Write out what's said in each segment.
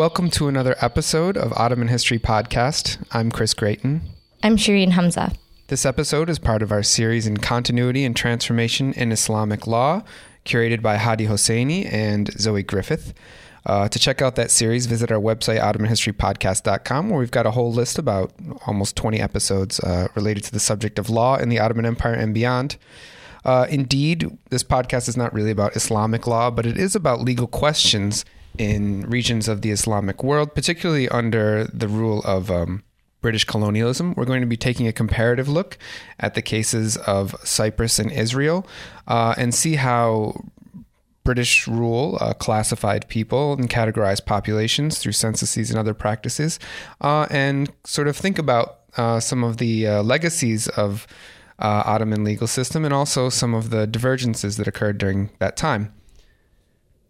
Welcome to another episode of Ottoman History Podcast. I'm Chris Gratien. I'm Shireen Hamza. This episode is part of our series in Continuity and Transformation in Islamic Law, curated by Hadi Hosseini and Zoe Griffith. Uh, to check out that series, visit our website, OttomanHistoryPodcast.com, where we've got a whole list about almost 20 episodes uh, related to the subject of law in the Ottoman Empire and beyond. Uh, indeed, this podcast is not really about Islamic law, but it is about legal questions in regions of the Islamic world, particularly under the rule of um, British colonialism. We're going to be taking a comparative look at the cases of Cyprus and Israel uh, and see how British rule uh, classified people and categorized populations through censuses and other practices, uh, and sort of think about uh, some of the uh, legacies of uh, Ottoman legal system and also some of the divergences that occurred during that time.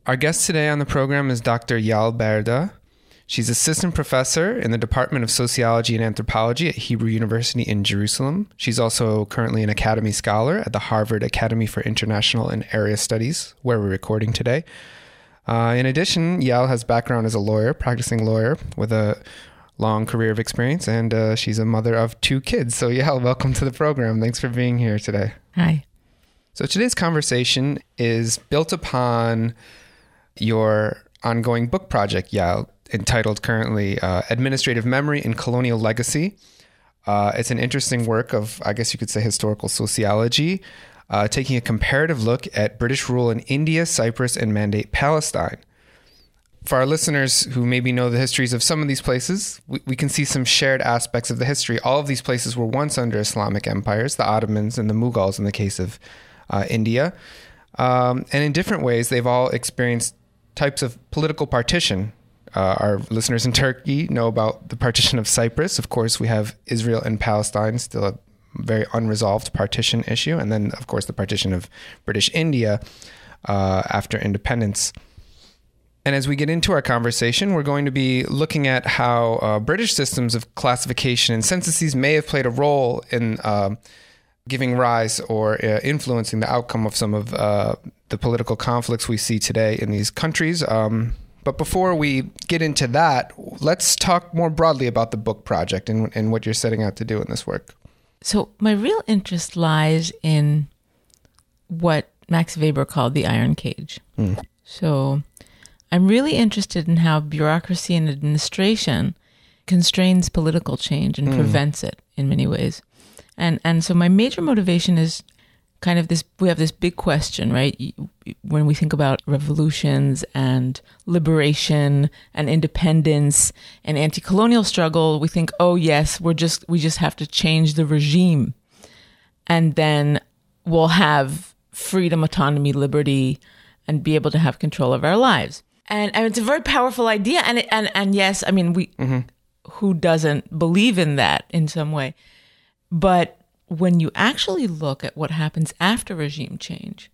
Our guest today on the program is Dr. Yael Berda. She's assistant professor in the Department of Sociology and Anthropology at Hebrew University in Jerusalem. She's also currently an Academy Scholar at the Harvard Academy for International and Area Studies, where we're recording today. Uh, in addition, Yael has background as a lawyer, practicing lawyer with a long career of experience, and uh, she's a mother of two kids. So, Yael, welcome to the program. Thanks for being here today. Hi. So, today's conversation is built upon your ongoing book project, Yael, entitled currently uh, Administrative Memory and Colonial Legacy. Uh, it's an interesting work of, I guess you could say, historical sociology, uh, taking a comparative look at British rule in India, Cyprus, and Mandate Palestine. For our listeners who maybe know the histories of some of these places, we, we can see some shared aspects of the history. All of these places were once under Islamic empires, the Ottomans and the Mughals in the case of uh, India. Um, and in different ways, they've all experienced types of political partition uh, our listeners in Turkey know about the partition of Cyprus. Of course, we have Israel and Palestine, still a very unresolved partition issue. And then, of course, the partition of British India uh, after independence. And as we get into our conversation, we're going to be looking at how uh, British systems of classification and censuses may have played a role in uh, giving rise or uh, influencing the outcome of some of uh, the political conflicts we see today in these countries. Um, but before we get into that, let's talk more broadly about the book project and, and what you're setting out to do in this work. So, my real interest lies in what Max Weber called the iron cage. Mm. So, I'm really interested in how bureaucracy and administration constrains political change and mm. prevents it in many ways. And and so my major motivation is kind of this we have this big question right? When we think about revolutions and liberation and independence and anti-colonial struggle we think oh yes we're just we just have to change the regime. And then we'll have freedom autonomy liberty and be able to have control of our lives. And, and it's a very powerful idea. And and and yes i mean we mm-hmm. who doesn't believe in that in some way but when you actually look at what happens after regime change,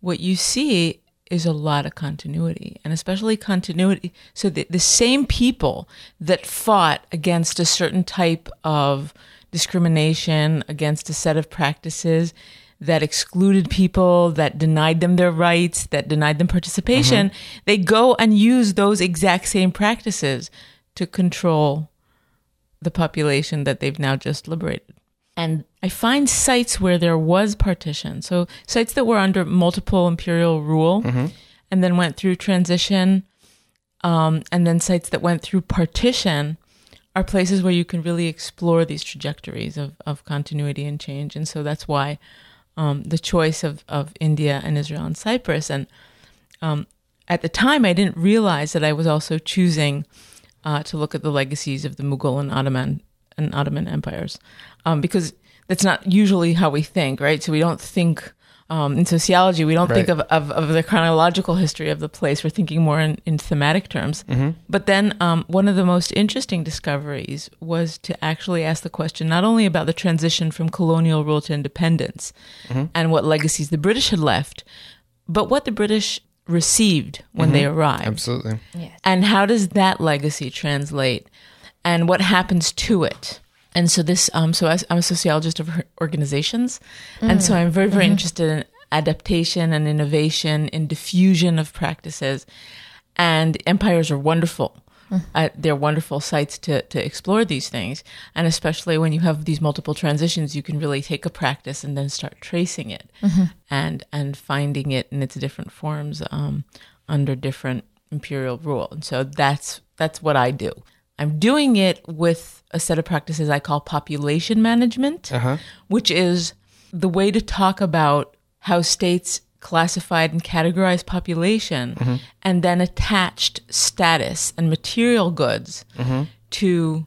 what you see is a lot of continuity, and especially continuity. So the, the same people that fought against a certain type of discrimination, against a set of practices that excluded people, that denied them their rights, that denied them participation, mm-hmm. they go and use those exact same practices to control the population that they've now just liberated. And I find sites where there was partition, so sites that were under multiple imperial rule mm-hmm. and then went through transition, um, and then sites that went through partition are places where you can really explore these trajectories of, of continuity and change. And so that's why um, the choice of, of India and Israel and Cyprus. And um, at the time, I didn't realize that I was also choosing uh, to look at the legacies of the Mughal and Ottoman and Ottoman empires, um, because that's not usually how we think, right? So we don't think um, in sociology, we don't right. think of, of, of, the chronological history of the place. We're thinking more in, in thematic terms. Mm-hmm. But then um, one of the most interesting discoveries was to actually ask the question not only about the transition from colonial rule to independence mm-hmm. and what legacies the British had left, but what the British received when mm-hmm. they arrive. Absolutely. Yes. And how does that legacy translate and what happens to it? And so this, um, so I'm a sociologist of organizations, mm. and so I'm very, very mm-hmm. interested in adaptation and innovation, in diffusion of practices. And empires are wonderful uh, they're wonderful sites to, to explore these things. And especially when you have these multiple transitions, you can really take a practice and then start tracing it and, and finding it in its different forms um, under different imperial rule. And so that's, that's what I do. I'm doing it with a set of practices I call population management, Uh-huh. which is the way to talk about how states classified and categorized population mm-hmm. and then attached status and material goods mm-hmm. to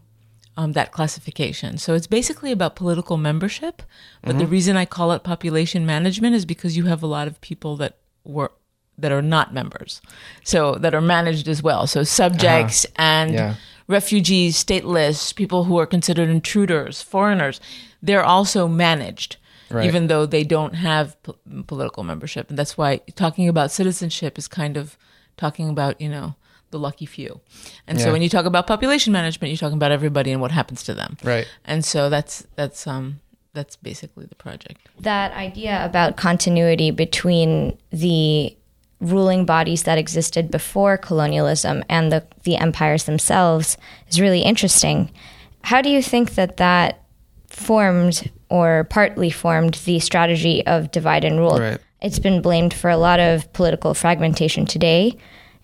um, that classification. So it's basically about political membership. But the mm-hmm. reason I call it population management is because you have a lot of people that were that are not members, so that are managed as well. So subjects uh-huh. and Yeah. refugees, stateless, people who are considered intruders, foreigners, they're also managed, Right. even though they don't have po- political membership. And that's why talking about citizenship is kind of talking about, you know, the lucky few. And so when you talk about population management, you're talking about everybody and what happens to them. Right. And so that's that's um that's basically the project. that idea about continuity between the ruling bodies that existed before colonialism and the, the empires themselves is really interesting. How do you think that that formed or partly formed the strategy of divide and rule? Right. It's been blamed for a lot of political fragmentation today.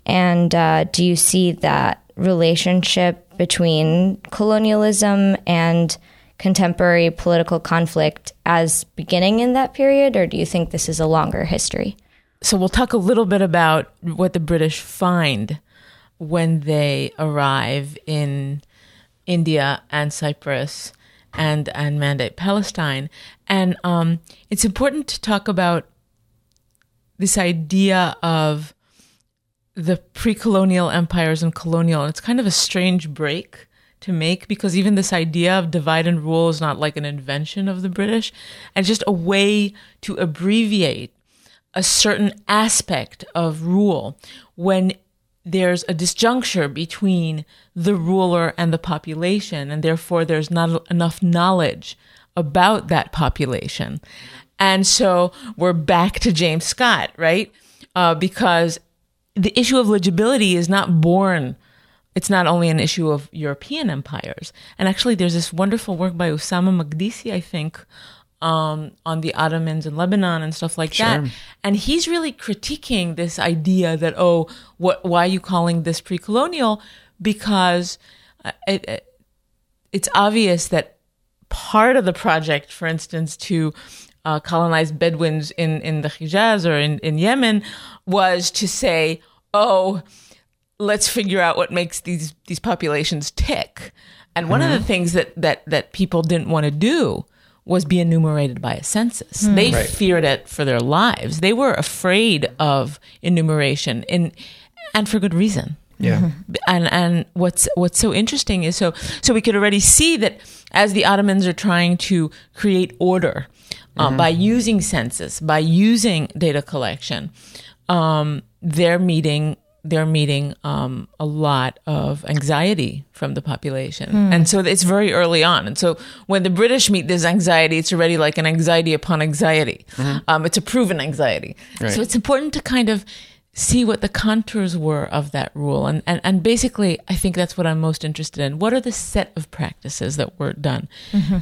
And uh, do you see that relationship between colonialism and contemporary political conflict as beginning in that period, or do you think this is a longer history? So we'll talk a little bit about what the British find when they arrive in India and Cyprus and and mandate Palestine. And um, it's important to talk about this idea of the pre-colonial empires and colonial. It's kind of a strange break to make because even this idea of divide and rule is not like an invention of the British, and just a way to abbreviate a certain aspect of rule when there's a disjuncture between the ruler and the population, and therefore there's not enough knowledge about that population. And so we're back to James Scott, right? Uh, because the issue of legibility is not born it's not only an issue of European empires. And actually, there's this wonderful work by Ussama Makdisi, I think, um, on the Ottomans in Lebanon and stuff like that. And he's really critiquing this idea that, oh, what, why are you calling this pre colonial? Because uh, it, it, it's obvious that part of the project, for instance, to uh, colonize Bedouins in, in the Hijaz or in, in Yemen was to say, oh, let's figure out what makes these these populations tick. And one of the things that that that people didn't want to do was be enumerated by a census. They Right. feared it for their lives. They were afraid of enumeration in and for good reason Yeah. and and what's what's so interesting is so so we could already see that as the Ottomans are trying to create order uh, by using census, by using data collection, um, they're meeting they're meeting um, a lot of anxiety from the population, and so it's very early on. And so when the British meet this anxiety, it's already like an anxiety upon anxiety. Um, it's a proven anxiety. Right. So it's important to kind of see what the contours were of that rule. And, and, and basically, I think that's what I'm most interested in. What are the set of practices that were done?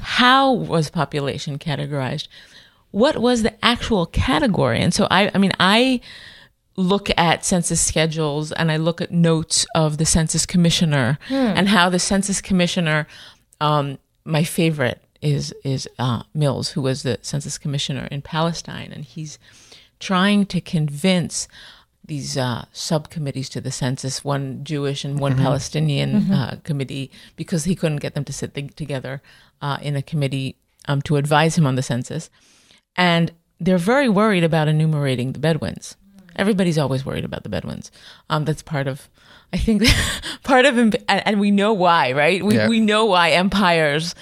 How was population categorized? What was the actual category? And so I, I mean, I look at census schedules and I look at notes of the census commissioner and how the census commissioner, um, my favorite is is uh, Mills, who was the census commissioner in Palestine, and he's trying to convince these uh, subcommittees to the census, one Jewish and one Palestinian uh, committee, because he couldn't get them to sit th- together uh, in a committee um, to advise him on the census. And they're very worried about enumerating the Bedouins. Everybody's always worried about the Bedouins. Um, that's part of, I think, part of, and, and we know why, right? We, Yeah. we know why empires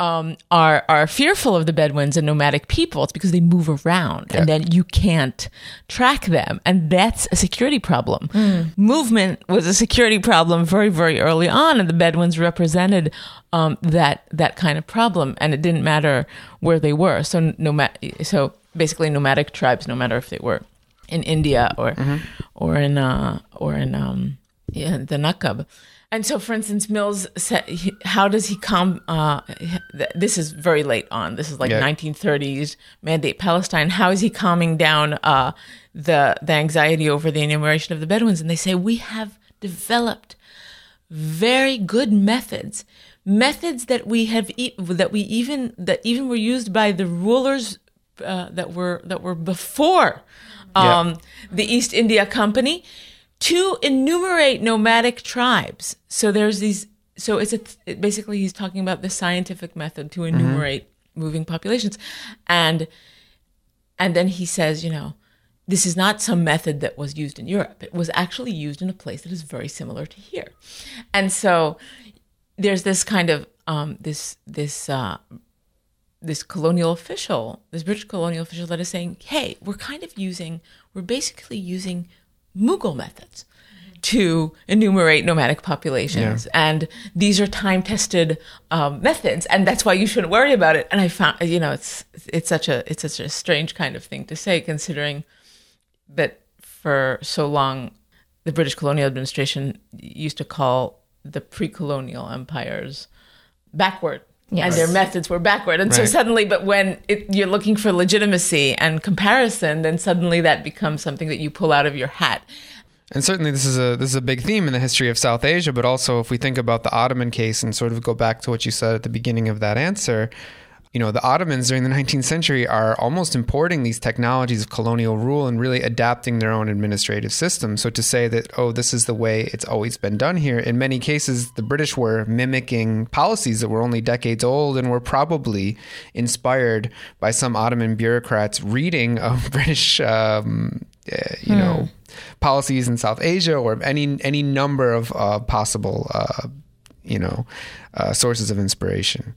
um, are are fearful of the Bedouins and nomadic people. It's because they move around, and then you can't track them, and that's a security problem. Movement was a security problem very very early on, and the Bedouins represented um, that that kind of problem, and it didn't matter where they were. So nomad, so basically nomadic tribes, no matter if they were in India or or in uh, or in um, yeah, the Nakab. And so, for instance, Mills said, he- how does he come? Uh, this is very late on. This is like Yeah. 1930s mandate Palestine. How is he calming down uh, the the anxiety over the enumeration of the Bedouins? And they say we have developed very good methods, methods that we have e- that we even that even were used by the rulers uh, that were that were before Yeah. um, the East India Company to enumerate nomadic tribes. So there's these. So it's a it, basically he's talking about the scientific method to enumerate moving populations, and and then he says, you know, this is not some method that was used in Europe. It was actually used in a place that is very similar to here, and so there's this kind of um, this this uh, this colonial official, this British colonial official that is saying, hey, we're kind of using, we're basically using Mughal methods to enumerate nomadic populations. And these are time tested um, methods. And that's why you shouldn't worry about it. And I found, you know, it's, it's such a, it's such a strange kind of thing to say considering that for so long, the British colonial administration used to call the pre-colonial empires backward. And their methods were backward. And so suddenly, but when it, you're looking for legitimacy and comparison, then suddenly that becomes something that you pull out of your hat. And certainly, this is a this is a big theme in the history of South Asia. But also, if we think about the Ottoman case and sort of go back to what you said at the beginning of that answer, you know, the Ottomans during the 19th century are almost importing these technologies of colonial rule and really adapting their own administrative system. So to say that oh, this is the way it's always been done here, in many cases, the British were mimicking policies that were only decades old and were probably inspired by some Ottoman bureaucrats reading of British, um, uh, you know policies in South Asia or any any number of uh, possible uh, you know uh, sources of inspiration.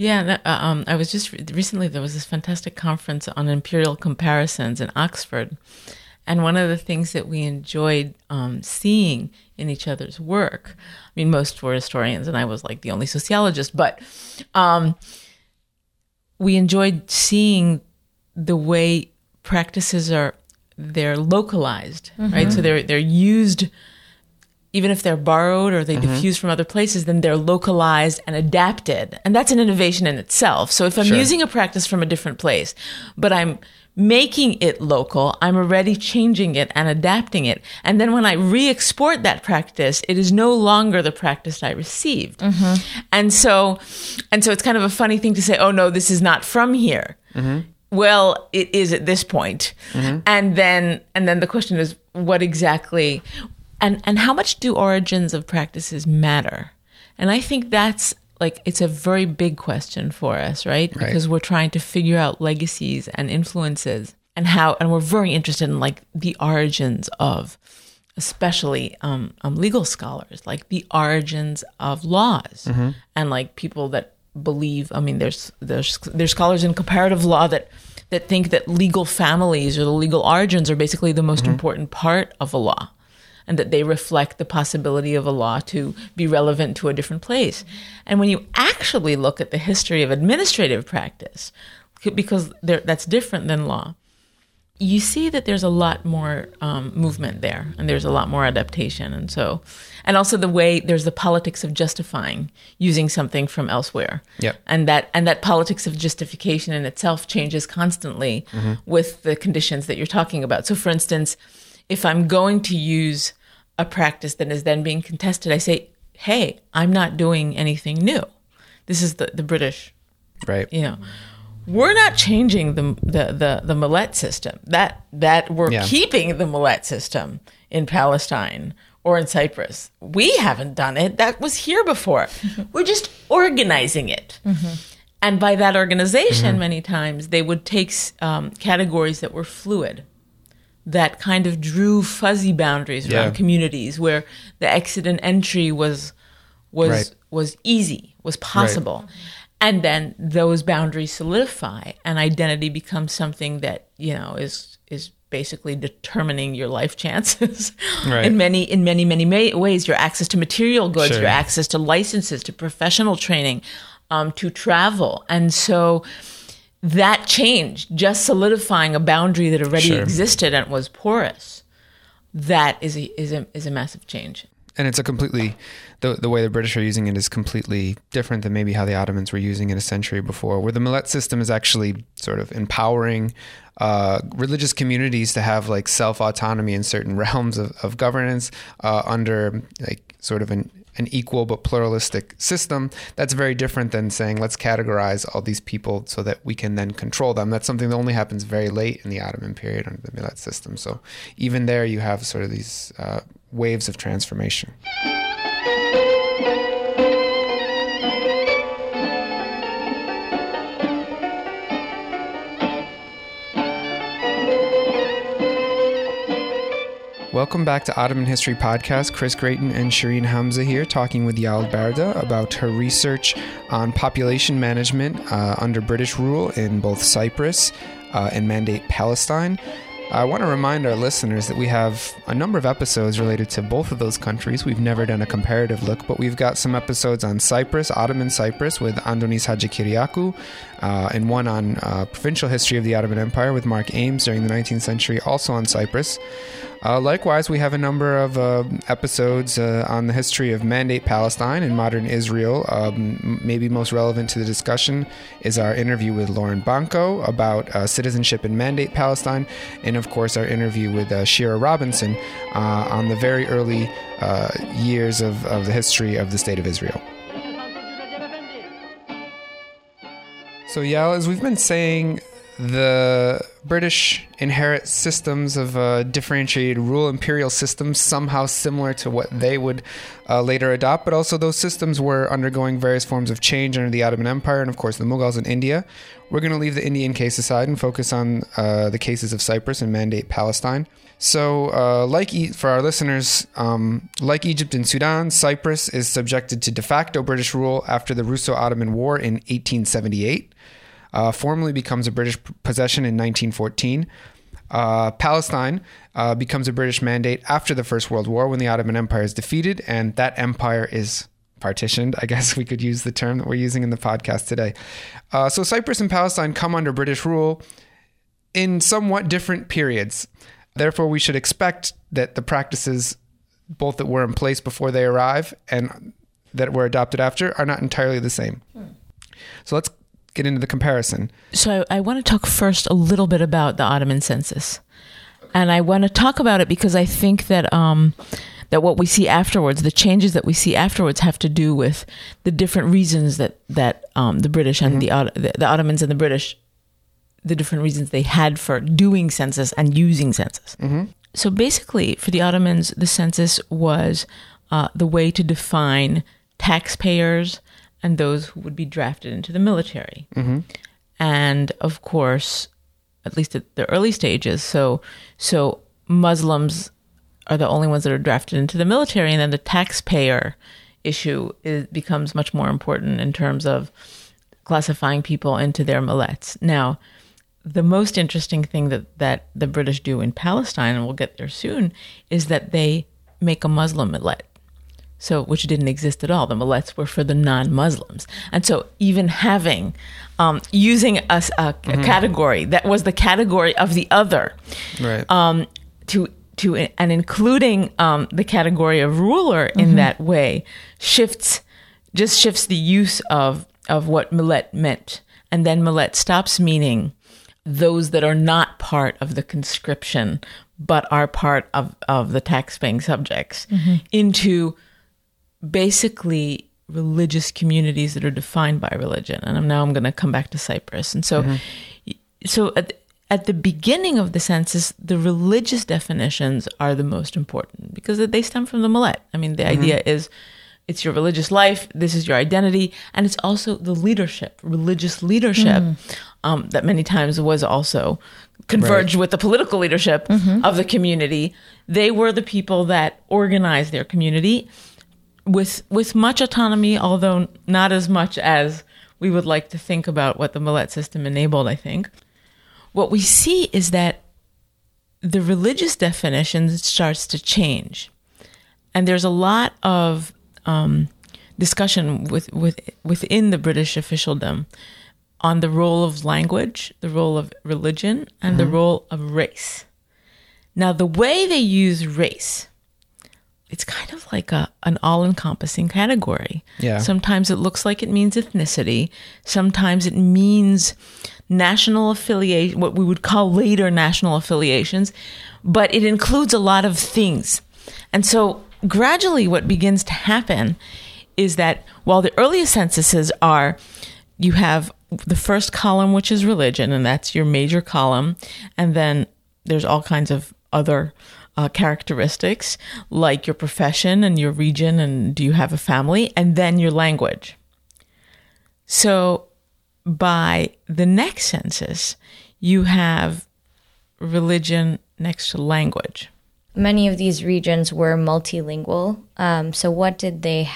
Yeah, uh, um, I was just re- recently there was this fantastic conference on imperial comparisons in Oxford, and one of the things that we enjoyed um, seeing in each other's work. I mean, most were historians, and I was like the only sociologist, but um, we enjoyed seeing the way practices are they're localized, right? So they're they're used even if they're borrowed or they mm-hmm. diffuse from other places, then they're localized and adapted. And that's an innovation in itself. So if I'm Sure. using a practice from a different place, but I'm making it local, I'm already changing it and adapting it. And then when I re export that practice, it is no longer the practice I received. Mm-hmm. And so, and so it's kind of a funny thing to say, oh no, this is not from here. Mm-hmm. Well, it is at this point. And then and then the question is what exactly and and how much do origins of practices matter? And I think that's like it's a very big question for us, right? Because we're trying to figure out legacies and influences and how and we're very interested in like the origins of especially um, um, legal scholars, like the origins of laws, and like people that believe. I mean, there's there's there's scholars in comparative law that that think that legal families or the legal origins are basically the most important part of a law, and that they reflect the possibility of a law to be relevant to a different place. And when you actually look at the history of administrative practice, because that's different than law you see that there's a lot more um, movement there and there's a lot more adaptation and so and also the way there's the politics of justifying using something from elsewhere Yep. and that and that politics of justification in itself changes constantly with the conditions that you're talking about so for instance if i'm going to use a practice that is then being contested i say hey i'm not doing anything new. This is the, the british Right. you know. We're not changing the the the, the millet system. That that we're Yeah. keeping the millet system in palestine or in cyprus. We haven't done it. That was here before. We're just organizing it. And by that organization many times they would take um, categories that were fluid that kind of drew fuzzy boundaries around Yeah. communities where the exit and entry was was Right. was easy, was possible. And then those boundaries solidify and identity becomes something that, you know, is is basically determining your life chances Right. in many in many many ma- ways your access to material goods Sure. your access to licenses to professional training um, to travel and so that change just solidifying a boundary that already Sure. existed and was porous that is a is a is a massive change. And it's a completely the the way the British are using it is completely different than maybe how the Ottomans were using it a century before. Where the Millet system is actually sort of empowering uh, religious communities to have like self autonomy in certain realms of, of governance uh, under like sort of an an equal but pluralistic system that's very different than saying let's categorize all these people so that we can then control them that's something that only happens very late in the ottoman period under the millet system so even there you have sort of these uh, waves of transformation Welcome back to Ottoman History Podcast. Chris Gratien and Shireen Hamza here talking with Yael Berda about her research on population management uh, under British rule in both Cyprus uh, and Mandate Palestine. I want to remind our listeners that we have a number of episodes related to both of those countries. We've never done a comparative look, but we've got some episodes on Cyprus, Ottoman Cyprus, with Antonis Hadjikyriacou, uh, and one on uh, provincial history of the Ottoman Empire with Marc Aymes during the 19th century, also on Cyprus. Uh, likewise, we have a number of uh, episodes uh, on the history of Mandate Palestine and modern Israel. Um, maybe most relevant to the discussion is our interview with Lauren Banko about uh, citizenship in Mandate Palestine, and of course, our interview with Shira Robinson on the very early years of, of the history of the State of Israel. So, yeah, as we've been saying, the British inherit systems of uh, differentiated rule, imperial systems, somehow similar to what they would uh, later adopt, but also those systems were undergoing various forms of change under the Ottoman Empire and, of course, the Mughals in India. We're going to leave the Indian case aside and focus on uh, the cases of Cyprus and Mandate Palestine. So, uh, like e- for our listeners, um, like Egypt and Sudan, Cyprus is subjected to de facto British rule after the Russo Ottoman War in 1878 uh, formally becomes a British possession in 1914. Uh, Palestine uh, becomes a British mandate after the First World War when the Ottoman Empire is defeated, and that empire is partitioned. I guess we could use the term that we're using in the podcast today. Uh, so Cyprus and Palestine come under British rule in somewhat different periods. Therefore, we should expect that the practices, both that were in place before they arrive and that were adopted after, are not entirely the same. So let's get into the comparison. So I, want to talk first a little bit about the Ottoman census, and I want to talk about it because I think that um, that what we see afterwards, the changes that we see afterwards, have to do with the different reasons that that um, the British and mm-hmm. the, the Ottomans and the British, the different reasons they had for doing census and using census. Mm-hmm. So basically, for the Ottomans, the census was uh, the way to define taxpayers and those who would be drafted into the military. Mm-hmm. And of course, at least at the early stages, so so Muslims are the only ones that are drafted into the military, and then the taxpayer issue is, becomes much more important in terms of classifying people into their millets. Now, the most interesting thing that, that the British do in Palestine, and we'll get there soon, is that they make a Muslim millet so which didn't exist at all. The millets were for the non-Muslims, and so even having um, using a, a, mm-hmm. category that was the category of the other, right? Um, to to and including um, the category of ruler in mm-hmm. that way shifts just shifts the use of of what millet meant, and then millet stops meaning those that are not part of the conscription but are part of, of the tax paying subjects mm-hmm. into basically religious communities that are defined by religion. And now I'm going to come back to Cyprus. And so, mm-hmm. so at, at the beginning of the census, the religious definitions are the most important because they stem from the Millet. I mean, the mm-hmm. idea is it's your religious life, this is your identity, and it's also the leadership, religious leadership, mm. Um, that many times was also converged right. with the political leadership mm-hmm. of the community. They were the people that organized their community with with much autonomy, although not as much as we would like to think about what the Millet system enabled, I think. What we see is that the religious definition starts to change. And there's a lot of um, discussion with, with, within the British officialdom on the role of language, the role of religion, and mm-hmm. the role of race. Now, the way they use race, it's kind of like a an all encompassing category. Yeah. Sometimes it looks like it means ethnicity. Sometimes it means national affiliation, what we would call later national affiliations, but it includes a lot of things. And so gradually what begins to happen is that while the earliest censuses are you have the first column which is religion and that's your major column and then there's all kinds of other uh, characteristics like your profession and your region and do you have a family and then your language so by the next census you have religion next to language Many of these regions were multilingual. Um, so, what did they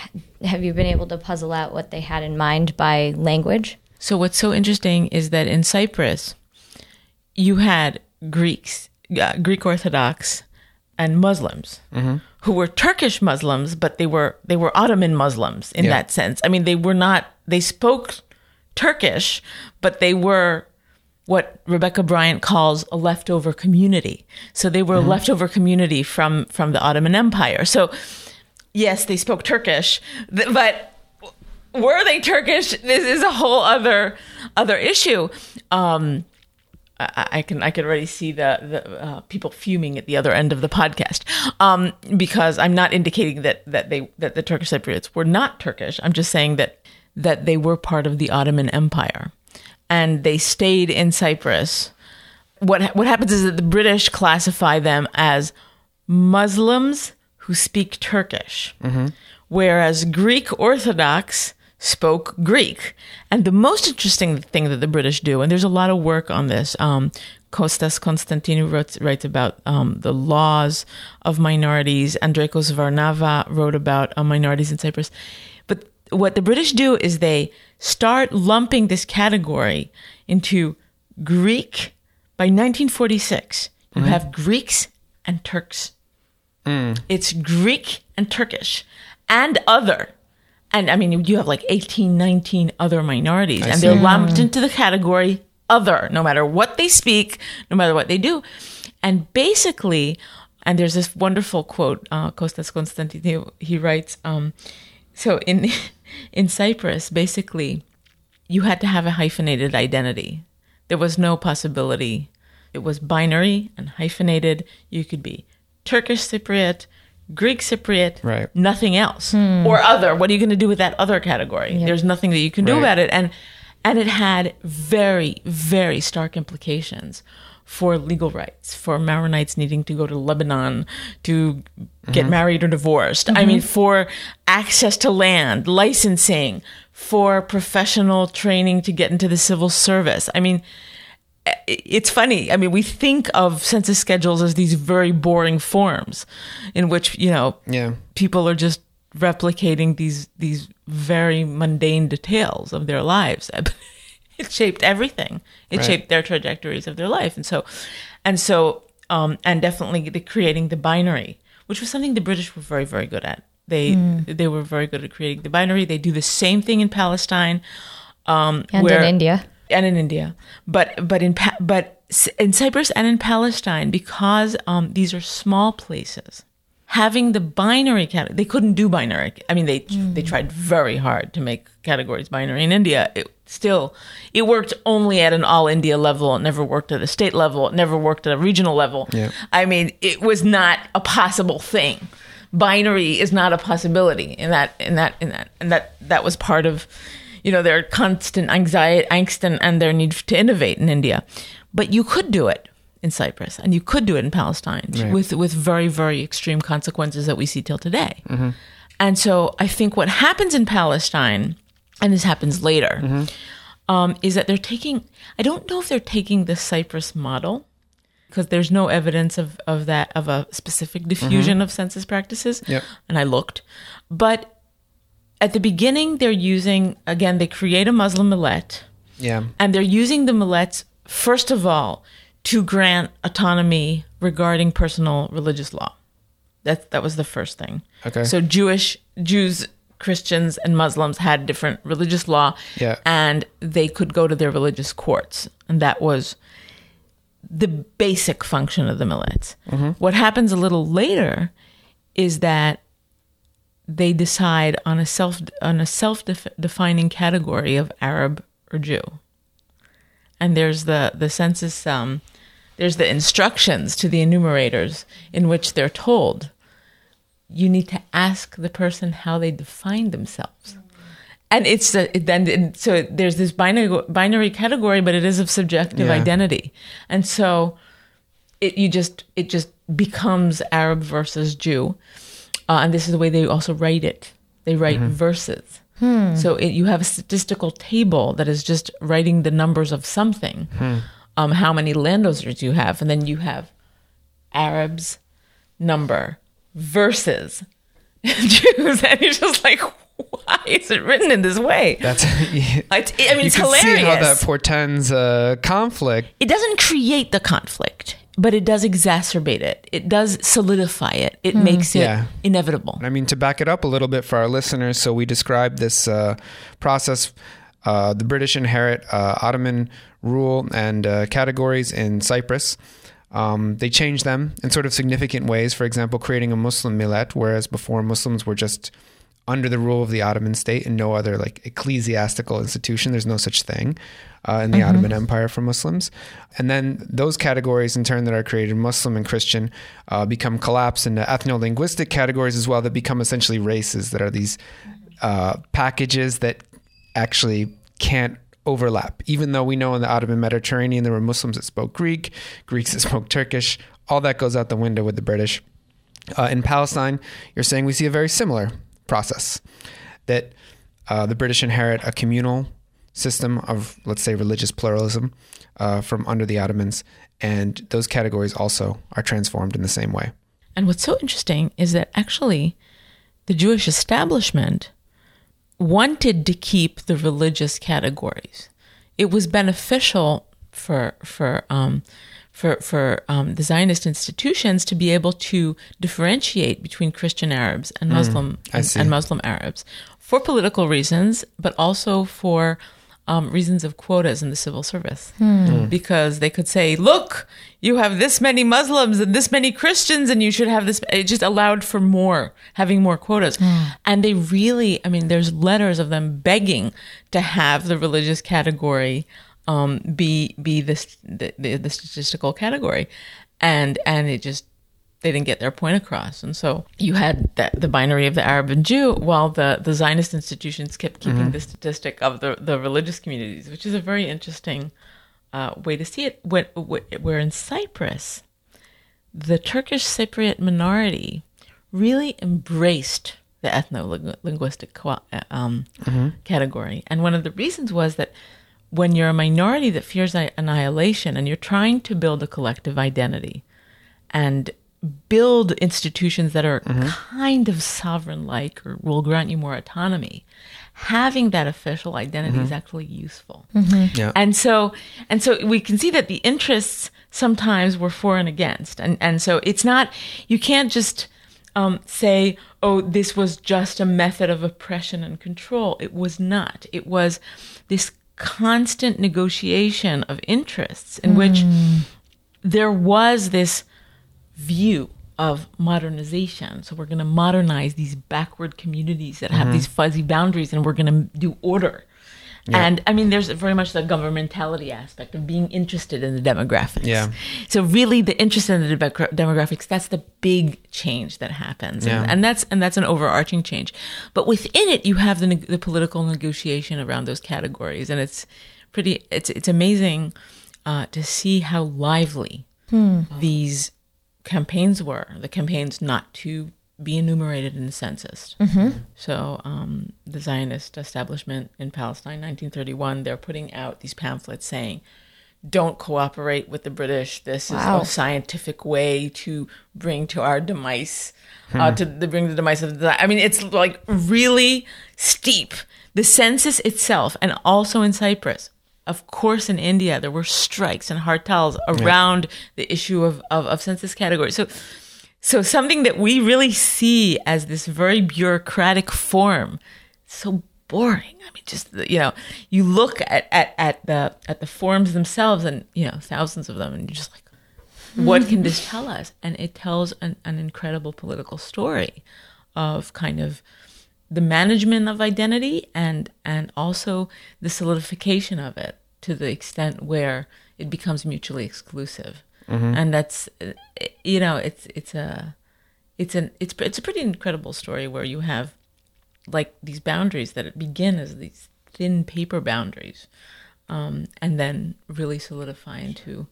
have you been able to puzzle out what they had in mind by language? So what's so interesting is that in Cyprus, you had Greeks, uh, Greek Orthodox, and Muslims who were Turkish Muslims, but they were they were Ottoman Muslims in Yeah. that sense. I mean, they were not. They spoke Turkish, but they were what Rebecca Bryant calls a leftover community. So they were a leftover community from from the Ottoman Empire. So yes, they spoke Turkish, but were they Turkish? This is a whole other other issue. Um, I, I can I can already see the the uh, people fuming at the other end of the podcast um, because I'm not indicating that that they that the Turkish Cypriots were not Turkish. I'm just saying that that they were part of the Ottoman Empire and they stayed in Cyprus. What what happens is that the British classify them as Muslims who speak Turkish, whereas Greek Orthodox spoke Greek. And the most interesting thing that the British do, and there's a lot of work on this. Um, Costas Constantinou wrote, writes about um, the laws of minorities. Andrekos Varnava wrote about uh, minorities in Cyprus. But what the British do is they start lumping this category into Greek. By 1946, you have Greeks and Turks. It's Greek and Turkish and other. And I mean, you have like 18, 19 other minorities, and they're lumped into the category other, no matter what they speak, no matter what they do. And basically, and there's this wonderful quote, uh, Costas Constantinou, he writes, um, so in, in Cyprus, basically, you had to have a hyphenated identity. There was no possibility. It was binary and hyphenated. You could be Turkish Cypriot, Greek Cypriot, Right. nothing else, hmm. or other. What are you going to do with that other category? There's nothing that you can do Right. about it, and and it had very very stark implications for legal rights for Maronites needing to go to Lebanon to get mm-hmm. married or divorced. I mm-hmm. mean, for access to land, licensing, for professional training to get into the civil service. I mean, it's funny. I mean, we think of census schedules as these very boring forms in which, you know, Yeah. people are just replicating these these very mundane details of their lives. It shaped everything. It Right. shaped their trajectories of their life, and so, and so, um, and definitely the creating the binary, which was something the British were very very good at. They they were very good at creating the binary. They do the same thing in Palestine, um, And where- in India. And in India, but but in but in Cyprus and in Palestine, because um, these are small places, having the binary category, they couldn't do binary. I mean, they they tried very hard to make categories binary in India. It still it worked only at an all India level. It never worked at a state level. It never worked at a regional level. Yeah. I mean, it was not a possible thing. Binary is not a possibility in that in that in that and that that was part of you know their constant anxiety angst and, and their need to innovate in India. But you could do it in Cyprus and you could do it in Palestine Right. with with very very extreme consequences that we see till today. Mm-hmm. And so I think what happens in Palestine and this happens later mm-hmm. um, is that they're taking I don't know if they're taking the Cyprus model because there's no evidence of, of that of a specific diffusion mm-hmm. of census practices. Yep. And I looked. But at the beginning they're using again, they create a Muslim millet Yeah. and they're using the millets first of all to grant autonomy regarding personal religious law. That that was the first thing. Okay. So Jewish Jews, Christians, and Muslims had different religious law, Yeah. and they could go to their religious courts, and that was the basic function of the millets. Mm-hmm. What happens a little later is that they decide on a self on a self defining category of Arab or Jew, and there's the the census. Um, there's the instructions to the enumerators in which they're told you need to ask the person how they define themselves. And it's then so there's this binary binary category, but it is of subjective Yeah. identity, and so it you just it just becomes Arab versus Jew, uh, and this is the way they also write it. They write verses. So it, you have a statistical table that is just writing the numbers of something, um, how many landowners you have, and then you have Arabs number versus Jews, and you're just like, why is it written in this way? That's It's, I mean, you it's can hilarious. see how that portends uh, conflict. it doesn't create the conflict, but it does exacerbate it. It does solidify it. It makes it Yeah. inevitable. I mean, to back it up a little bit for our listeners, so we described this uh, process. Uh, the British inherit uh, Ottoman rule and uh, categories in Cyprus. Um, they changed them in sort of significant ways. For example, creating a Muslim millet, whereas before Muslims were just under the rule of the Ottoman state and no other like ecclesiastical institution. There's no such thing uh, in the Ottoman Empire for Muslims. And then those categories, in turn, that are created, Muslim and Christian, uh, become collapsed into ethno-linguistic categories as well that become essentially races that are these uh, packages that actually can't overlap. Even though we know in the Ottoman Mediterranean there were Muslims that spoke Greek, Greeks that spoke Turkish, all that goes out the window with the British. Uh, in Palestine, you're saying we see a very similar process that uh, the British inherit a communal system of, let's say, religious pluralism uh, from under the Ottomans, and those categories also are transformed in the same way. And what's so interesting is that actually the Jewish establishment wanted to keep the religious categories. It was beneficial for for um, for for um, the Zionist institutions to be able to differentiate between Christian Arabs and Muslim I and, and Muslim Arabs for political reasons, but also for um, reasons of quotas in the civil service, because they could say, "Look, you have this many Muslims and this many Christians, and you should have this." It just allowed for more, having more quotas, and they really, I mean, there's letters of them begging to have the religious category um, be be this the, the, the statistical category, and and it just they didn't get their point across. And so you had the, the binary of the Arab and Jew, while the, the Zionist institutions kept keeping the statistic of the, the religious communities, which is a very interesting uh, way to see it. When, where in Cyprus, the Turkish Cypriot minority really embraced the ethno linguistic um, category. And one of the reasons was that when you're a minority that fears annihilation and you're trying to build a collective identity and build institutions that are mm-hmm. kind of sovereign like or will grant you more autonomy having that official identity is mm-hmm. actually useful. Mm-hmm. Yeah. and so and so we can see that the interests sometimes were for and against. And and so it's not you can't just um, say oh this was just a method of oppression and control. It was not. It was this constant negotiation of interests in which there was this view of modernization. So we're going to modernize these backward communities that have mm-hmm. these fuzzy boundaries and we're going to do order. And I mean, there's very much the governmentality aspect of being interested in the demographics. Yeah. So really, the interest in the demogra- demographics that's the big change that happens, Yeah. and, and that's and that's an overarching change. But within it, you have the, the political negotiation around those categories, and it's pretty. It's it's amazing uh, to see how lively these campaigns were. The campaigns not to be enumerated in the census. So um, the Zionist establishment in Palestine, 1931, they're putting out these pamphlets saying, "Don't cooperate with the British. This Wow. is a scientific way to bring to our demise, uh, to the, bring the demise of the." I mean, it's like really steep. The census itself, and also in Cyprus, of course, in India, there were strikes and hartals around the issue of, of, of census categories. So, so something that we really see as this very bureaucratic form, so boring. I mean, just you know, you look at, at at the at the forms themselves, and you know, thousands of them, and you're just like, what can this tell us? And it tells an, an incredible political story of kind of the management of identity and and also the solidification of it to the extent where it becomes mutually exclusive and that's you know it's it's a it's an it's it's a pretty incredible story where you have like these boundaries that begin as these thin paper boundaries um, and then really solidify into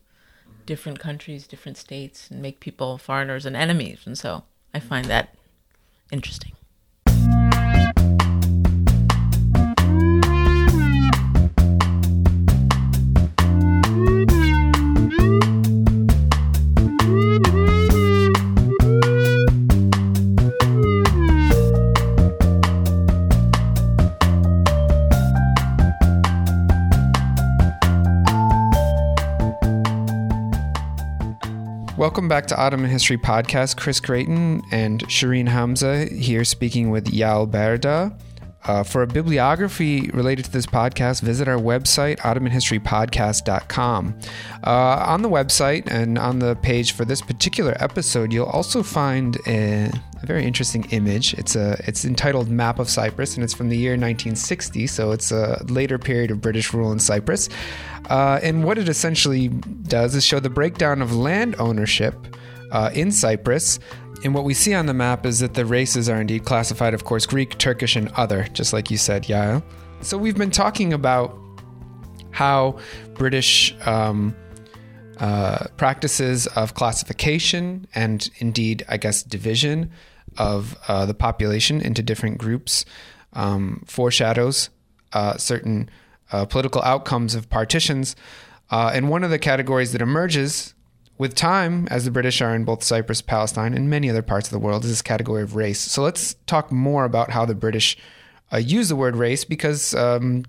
different countries different states and make people foreigners and enemies. And so i find that interesting Welcome back to Ottoman History Podcast. Chris Gratien and Shireen Hamza here speaking with Yael Berda. Uh, for a bibliography related to this podcast, visit our website, OttomanHistoryPodcast.com. Uh, on the website and on the page for this particular episode, you'll also find a, a very interesting image. It's a it's entitled "Map of Cyprus" and it's from the year 1960, so it's a later period of British rule in Cyprus. Uh, and what it essentially does is show the breakdown of land ownership uh, in Cyprus. And what we see on the map is that the races are indeed classified, of course, Greek, Turkish, and other, just like you said, Yael. So we've been talking about how British um, uh, practices of classification and indeed, I guess, division of uh, the population into different groups um, foreshadows uh, certain uh, political outcomes of partitions. Uh, and one of the categories that emerges with time, as the British are in both Cyprus, Palestine, and many other parts of the world, is this category of race. So let's talk more about how the British uh, use the word race because, um,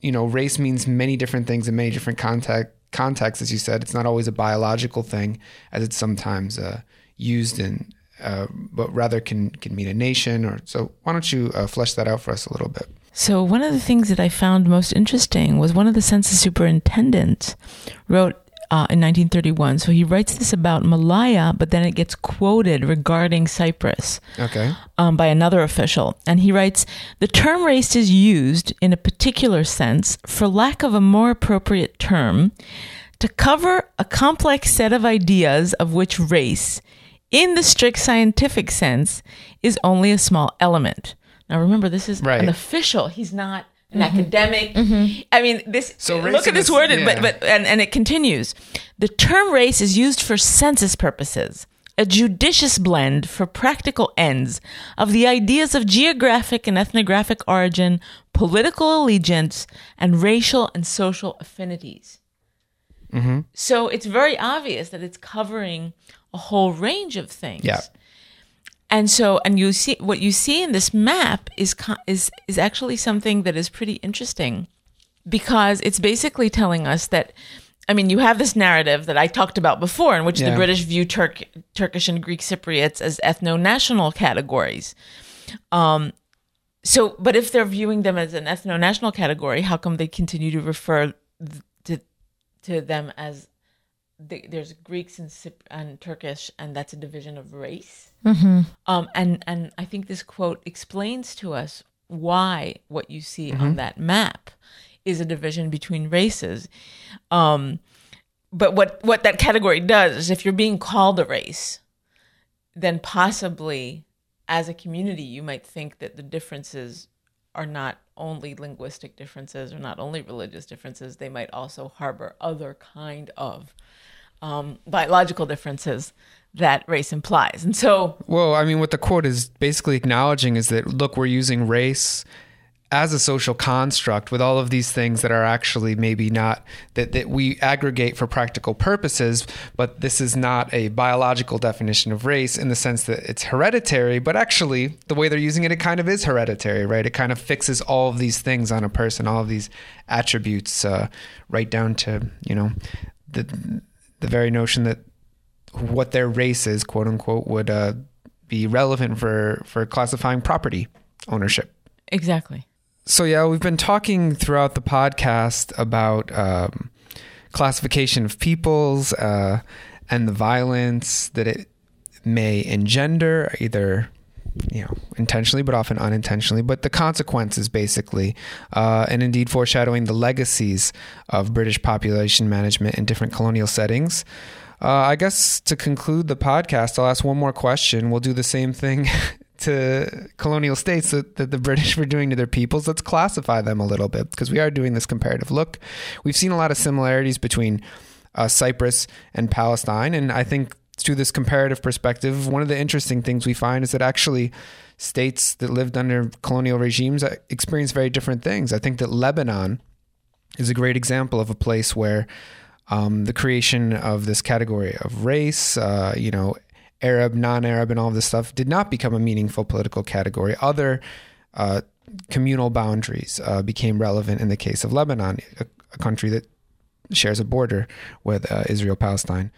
you know, race means many different things in many different context, contexts, as you said. It's not always a biological thing, as it's sometimes uh, used in, uh, but rather can, can mean a nation. Or So why don't you uh, flesh that out for us a little bit? So one of the things that I found most interesting was one of the census superintendents wrote uh, in 1931. So he writes this about Malaya, but then it gets quoted regarding Cyprus Okay. um, by another official. And he writes The term race is used in a particular sense, for lack of a more appropriate term, to cover a complex set of ideas of which race, in the strict scientific sense, is only a small element. Now remember, this is Right. an official. He's not an mm-hmm. academic. Mm-hmm. I mean, this. So look at this this- word, yeah. but but and, and it continues. The term race is used for census purposes, a judicious blend for practical ends of the ideas of geographic and ethnographic origin, political allegiance, and racial and social affinities. Mm-hmm. So it's very obvious that it's covering a whole range of things. Yeah. And so, and you see what you see in this map is is is actually something that is pretty interesting, because it's basically telling us that, I mean, you have this narrative that I talked about before, in which Yeah. the British view Turk, Turkish and Greek Cypriots as ethno-national categories. Um, so, but if they're viewing them as an ethno-national category, how come they continue to refer th- to to them as the, there's Greeks and, and Turkish, and that's a division of race? Um, and and I think this quote explains to us why what you see on that map is a division between races. Um, but what what that category does is if you're being called a race, then possibly as a community you might think that the differences are not only linguistic differences or not only religious differences they might also harbor other kind of um, biological differences that race implies and so Well, I mean, what the quote is basically acknowledging is that, look, we're using race as a social construct with all of these things that are actually maybe not, that, that we aggregate for practical purposes, but this is not a biological definition of race in the sense that it's hereditary, but actually, the way they're using it, it kind of is hereditary, right? It kind of fixes all of these things on a person, all of these attributes, uh, right down to, you know, the, the very notion that what their race is, quote unquote, would uh, be relevant for for classifying property ownership. exactly So yeah, we've been talking throughout the podcast about um, classification of peoples uh, and the violence that it may engender, either you know intentionally but often unintentionally. But the consequences basically uh, and indeed foreshadowing the legacies of british population management in different colonial settings. Uh, i guess to conclude the podcast i'll ask one more question. We'll do the same thing to colonial states that, that the british were doing to their peoples. Let's classify them a little bit because we are doing this comparative look. We've seen a lot of similarities between uh, cyprus and palestine and i think to this comparative perspective, one of the interesting things we find is that actually states that lived under colonial regimes experience very different things. I think that Lebanon is a great example of a place where um, the creation of this category of race, uh, you know, Arab, non-Arab, and all of this stuff did not become a meaningful political category. Other uh, communal boundaries uh, became relevant in the case of Lebanon, a, a country that shares a border with uh, Israel, Palestine.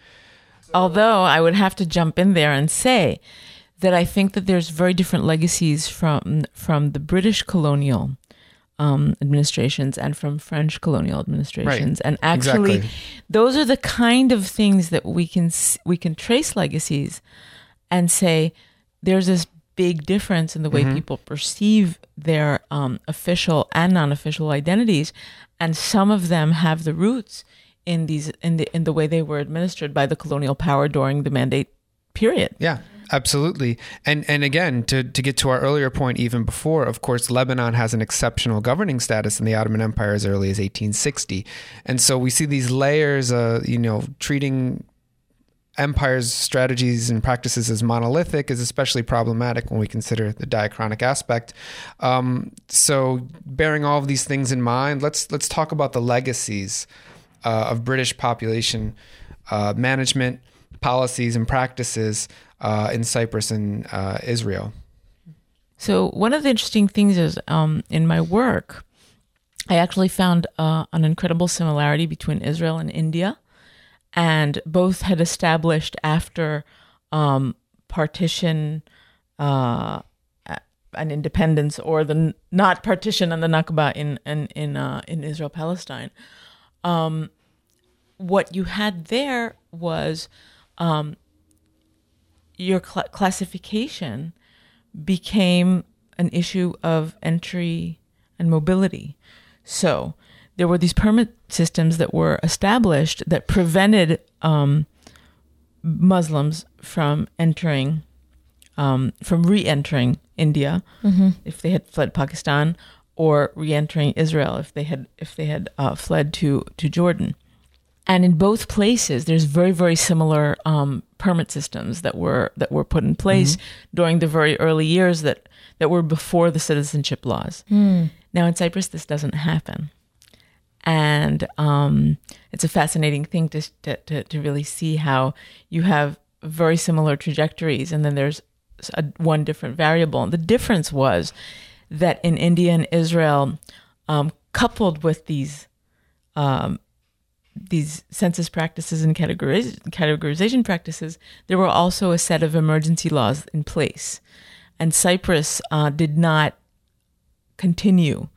Although I would have to jump in there and say that I think that there's very different legacies from from the British colonial um, administrations and from French colonial administrations, Right. and actually, Exactly. those are the kind of things that we can we can trace legacies and say there's this big difference in the way people perceive their um, official and non-official identities, and some of them have the roots in these in the in the way they were administered by the colonial power during the mandate period. Yeah, absolutely. And and again, to to get to our earlier point even before, of course, Lebanon has an exceptional governing status in the Ottoman Empire as early as 1860. And so we see these layers uh, you know, treating empires strategies and practices as monolithic is especially problematic when we consider the diachronic aspect um, so bearing all of these things in mind let's let's talk about the legacies uh, of british population uh, management policies and practices uh, in cyprus and uh, israel So one of the interesting things is um, in my work, I actually found uh, an incredible similarity between Israel and India, and both had established after um, partition uh, an independence, or the not partition and the Nakba in in in, uh, in Israel Palestine. Um, what you had there was um, your cl- classification became an issue of entry and mobility. So there were these permit systems that were established that prevented um, Muslims from entering, um, from re-entering India if they had fled Pakistan, or re-entering Israel if they had if they had uh, fled to to Jordan. And in both places, there's very, very similar um, permit systems that were that were put in place during the very early years that that were before the citizenship laws. Now in Cyprus, this doesn't happen, and um, it's a fascinating thing to, to to to really see how you have very similar trajectories, and then there's a, one different variable. And the difference was that in India and Israel, um, coupled with these um, these census practices and categoriz- categorization practices, there were also a set of emergency laws in place. And Cyprus uh, did not continue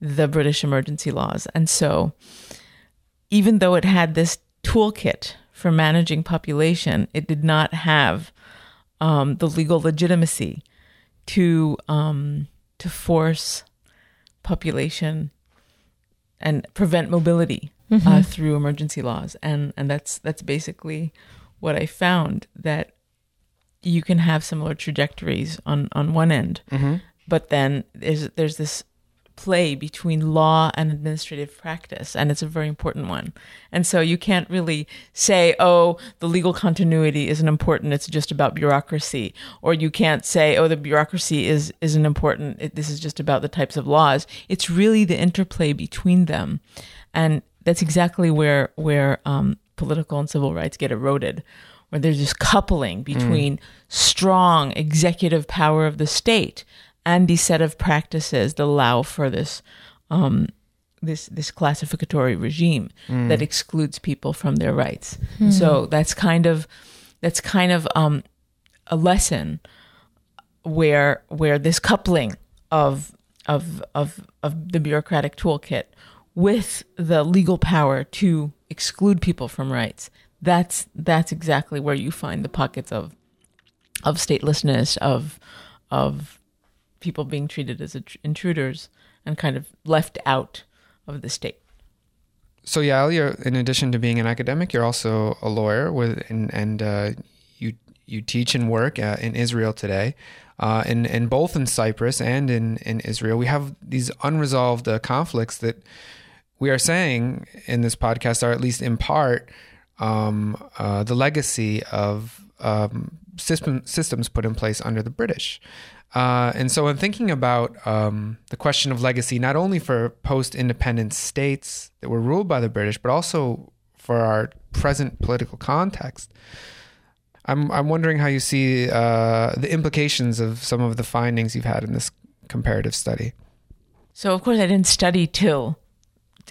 the British emergency laws. And so, even though it had this toolkit for managing population, it did not have um, the legal legitimacy to um, to force population and prevent mobility uh, through emergency laws, and and that's that's basically what I found that you can have similar trajectories on on one end, but then there's there's this play between law and administrative practice, and it's a very important one. And so you can't really say, oh, the legal continuity isn't important; it's just about bureaucracy, or you can't say, oh, the bureaucracy is isn't important; it, this is just about the types of laws. It's really the interplay between them, and that's exactly where where um, political and civil rights get eroded, where there's this coupling between strong executive power of the state and the set of practices that allow for this um, this this classificatory regime that excludes people from their rights. So that's kind of that's kind of um, a lesson where where this coupling of of of of the bureaucratic toolkit with the legal power to exclude people from rights. That's that's exactly where you find the pockets of of statelessness of of people being treated as intruders and kind of left out of the state. So Yael, you're in addition to being an academic, you're also a lawyer with and, and uh, you you teach and work uh, in Israel today. Uh, and, and both in Cyprus and in, in Israel, we have these unresolved uh, conflicts that we are saying in this podcast are at least in part um, uh, the legacy of um, system, systems put in place under the British. Uh, and so, in thinking about um, the question of legacy, not only for post independent states that were ruled by the British, but also for our present political context, I'm, I'm wondering how you see uh, the implications of some of the findings you've had in this comparative study. So, of course, I didn't study till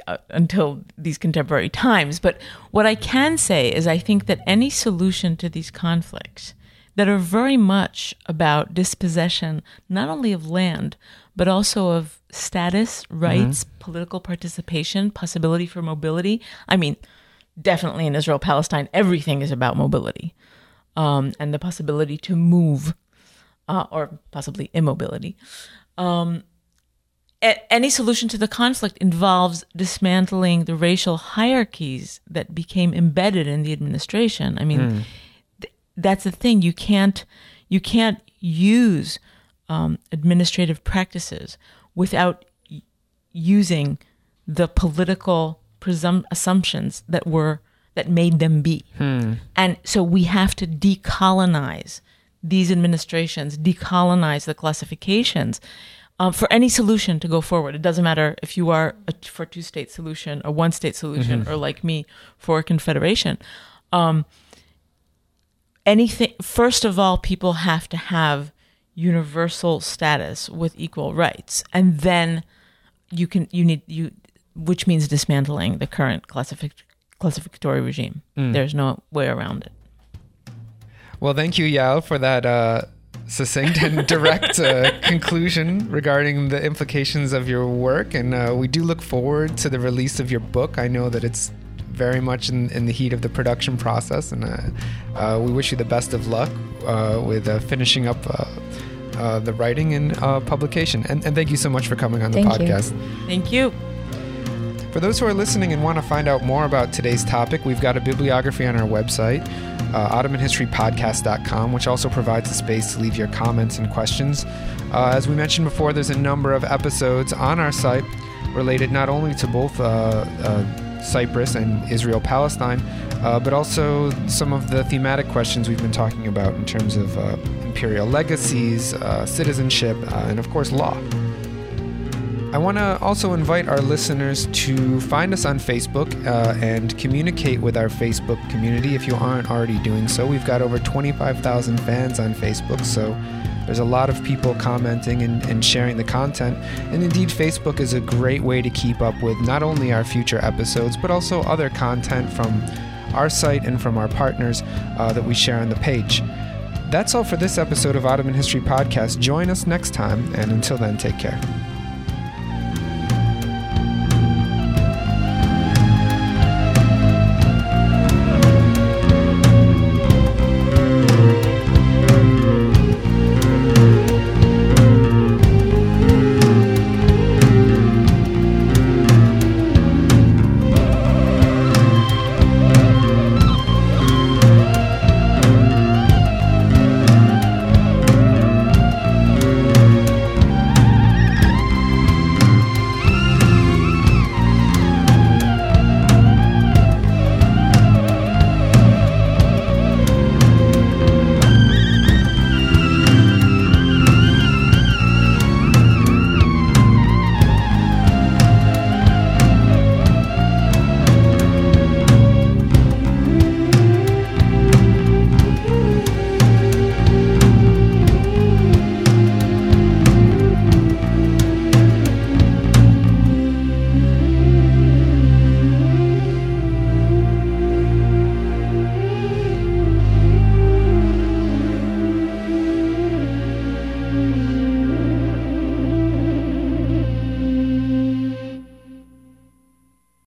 uh, until these contemporary times, but what I can say is I think that any solution to these conflicts that are very much about dispossession, not only of land, but also of status, rights, mm-hmm. political participation, possibility for mobility. I mean, definitely in Israel Palestine, everything is about mobility um, and the possibility to move, uh, or possibly immobility. Um, a- any solution to the conflict involves dismantling the racial hierarchies that became embedded in the administration. I mean, mm that's the thing. You can't you can't use um, administrative practices without y- using the political presum- assumptions that were that made them be. Hmm. And so we have to decolonize these administrations, decolonize the classifications. Um, for any solution to go forward, it doesn't matter if you are a, for two state solution, a one state solution, mm-hmm. or like me for a confederation. Um, anything first of all people have to have universal status with equal rights and then you can you need you which means dismantling the current classific, classificatory regime mm. there's no way around it well thank you Yael, for that uh, succinct and direct uh, conclusion regarding the implications of your work and uh, we do look forward to the release of your book i know that it's very much in, in the heat of the production process, and uh, uh, we wish you the best of luck uh, with uh, finishing up uh, the writing and publication. And, and, thank you so much for coming on the thank podcast. You. Thank you. For those who are listening and want to find out more about today's topic, we've got a bibliography on our website, uh, OttomanHistoryPodcast.com, which also provides a space to leave your comments and questions. Uh, as we mentioned before, there's a number of episodes on our site related not only to both uh, uh Cyprus and Israel Palestine, uh, but also some of the thematic questions we've been talking about in terms of uh, imperial legacies, uh, citizenship, uh, and of course, law. I want to also invite our listeners to find us on Facebook uh, and communicate with our Facebook community if you aren't already doing so. We've got over 25,000 fans on Facebook, so there's a lot of people commenting and, and, sharing the content. And indeed, Facebook is a great way to keep up with not only our future episodes, but also other content from our site and from our partners uh, that we share on the page. That's all for this episode of Ottoman History Podcast. Join us next time, and until then, take care.